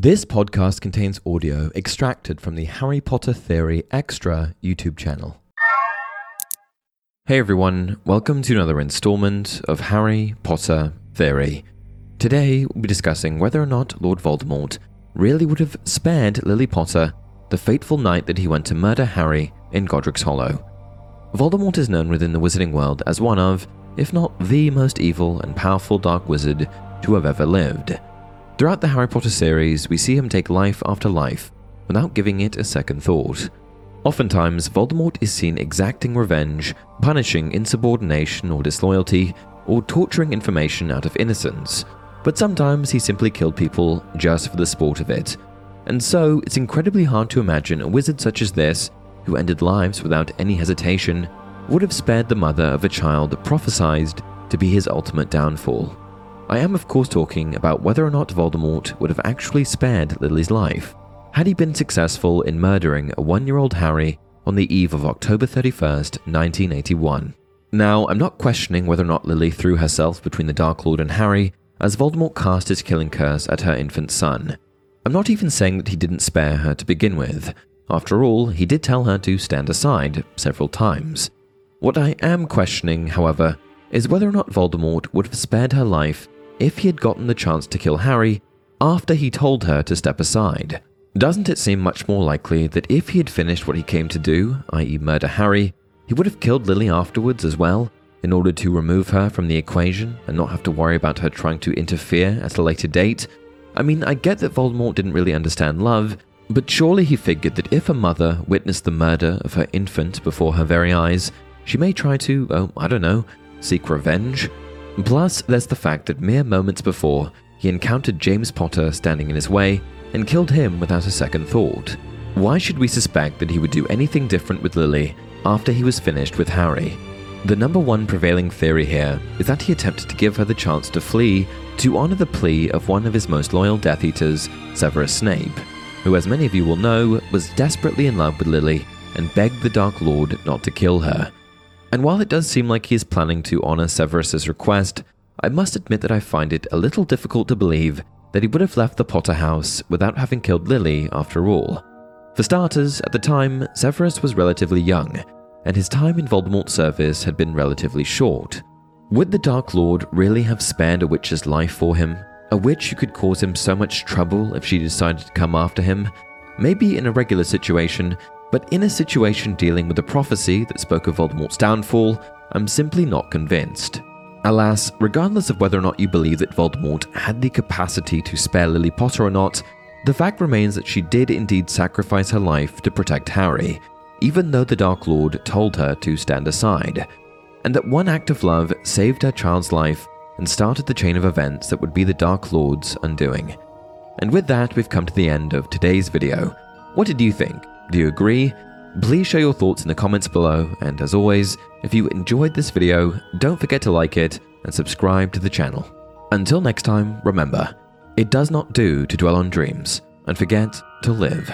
This podcast contains audio extracted from the Harry Potter Theory Extra YouTube channel. Hey everyone, welcome to another installment of Harry Potter Theory. Today we'll be discussing whether or not Lord Voldemort really would have spared Lily Potter the fateful night that he went to murder Harry in Godric's Hollow. Voldemort is known within the wizarding world as one of, if not the most evil and powerful dark wizard to have ever lived. Throughout the Harry Potter series, we see him take life after life without giving it a second thought. Oftentimes, Voldemort is seen exacting revenge, punishing insubordination or disloyalty, or torturing information out of innocents. But sometimes he simply killed people just for the sport of it. And so, it's incredibly hard to imagine a wizard such as this, who ended lives without any hesitation, would have spared the mother of a child prophesied to be his ultimate downfall. I am, of course, talking about whether or not Voldemort would have actually spared Lily's life had he been successful in murdering a one year old Harry on the eve of October 31st, 1981. Now, I'm not questioning whether or not Lily threw herself between the Dark Lord and Harry as Voldemort cast his killing curse at her infant son. I'm not even saying that he didn't spare her to begin with. After all, he did tell her to stand aside several times. What I am questioning, however, is whether or not Voldemort would have spared her life if he had gotten the chance to kill Harry after he told her to step aside. Doesn't it seem much more likely that if he had finished what he came to do, i.e., murder Harry, he would have killed Lily afterwards as well, in order to remove her from the equation and not have to worry about her trying to interfere at a later date? I mean, I get that Voldemort didn't really understand love, but surely he figured that if a mother witnessed the murder of her infant before her very eyes, she may try to, oh, I don't know, seek revenge? Plus, there's the fact that mere moments before, he encountered James Potter standing in his way and killed him without a second thought. Why should we suspect that he would do anything different with Lily after he was finished with Harry? The number one prevailing theory here is that he attempted to give her the chance to flee to honor the plea of one of his most loyal Death Eaters, Severus Snape, who, as many of you will know, was desperately in love with Lily and begged the Dark Lord not to kill her. And while it does seem like he is planning to honor Severus's request, I must admit that I find it a little difficult to believe that he would have left the Potter house without having killed Lily after all. For starters, at the time, Severus was relatively young, and his time in Voldemort's service had been relatively short. Would the Dark Lord really have spared a witch's life for him? A witch who could cause him so much trouble if she decided to come after him? Maybe in a regular situation, but in a situation dealing with a prophecy that spoke of Voldemort's downfall, I'm simply not convinced. Alas, regardless of whether or not you believe that Voldemort had the capacity to spare Lily Potter or not, the fact remains that she did indeed sacrifice her life to protect Harry, even though the Dark Lord told her to stand aside, and that one act of love saved her child's life and started the chain of events that would be the Dark Lord's undoing. And with that, we've come to the end of today's video. What did you think? Do you agree? Please share your thoughts in the comments below, and as always, if you enjoyed this video, don't forget to like it and subscribe to the channel. Until next time, remember, it does not do to dwell on dreams and forget to live.